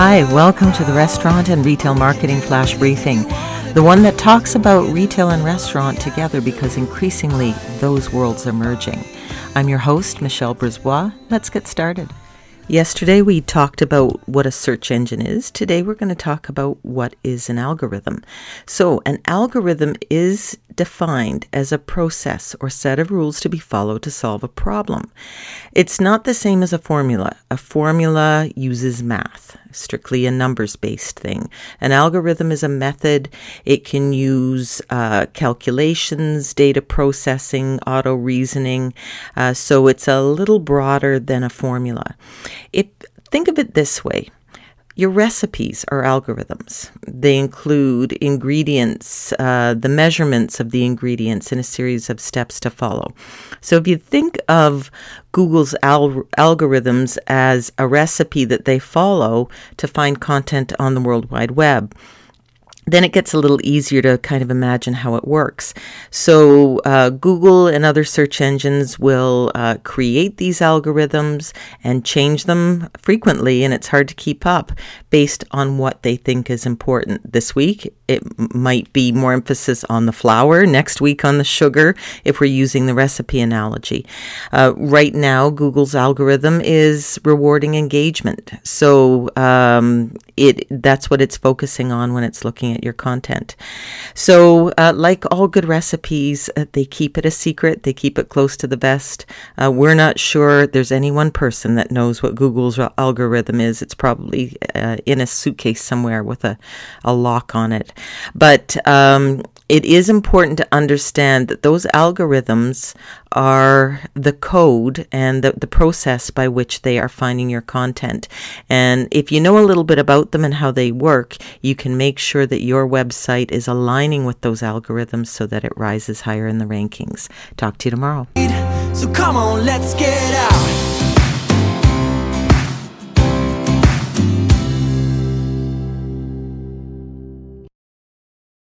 Hi, welcome to the Restaurant and Retail Marketing Flash Briefing, the one that talks about retail and restaurant together because increasingly those worlds are merging. I'm your host, Michelle Brisbois. Let's get started. Yesterday we talked about what a search engine is. Today we're going to talk about what is an algorithm. So, an algorithm is defined as a process or set of rules to be followed to solve a problem. It's not the same as a formula. A formula uses math, strictly a numbers based thing. An algorithm is a method, it can use uh, calculations, data processing, auto reasoning. Uh, so it's a little broader than a formula. It, think of it this way your recipes are algorithms. They include ingredients, uh, the measurements of the ingredients, and a series of steps to follow. So if you think of Google's al- algorithms as a recipe that they follow to find content on the World Wide Web, then it gets a little easier to kind of imagine how it works. So, uh, Google and other search engines will uh, create these algorithms and change them frequently, and it's hard to keep up based on what they think is important. This week, it might be more emphasis on the flour, next week on the sugar, if we're using the recipe analogy. Uh, right now, Google's algorithm is rewarding engagement. So, um, it that's what it's focusing on when it's looking at your content. So, uh, like all good recipes, uh, they keep it a secret. They keep it close to the vest. Uh, we're not sure there's any one person that knows what Google's algorithm is. It's probably uh, in a suitcase somewhere with a, a lock on it. But um, it is important to understand that those algorithms are the code and the, the process by which they are finding your content. And if you know a little bit about them and how they work, you can make sure that your website is aligning with those algorithms so that it rises higher in the rankings. Talk to you tomorrow. So come on, let's get.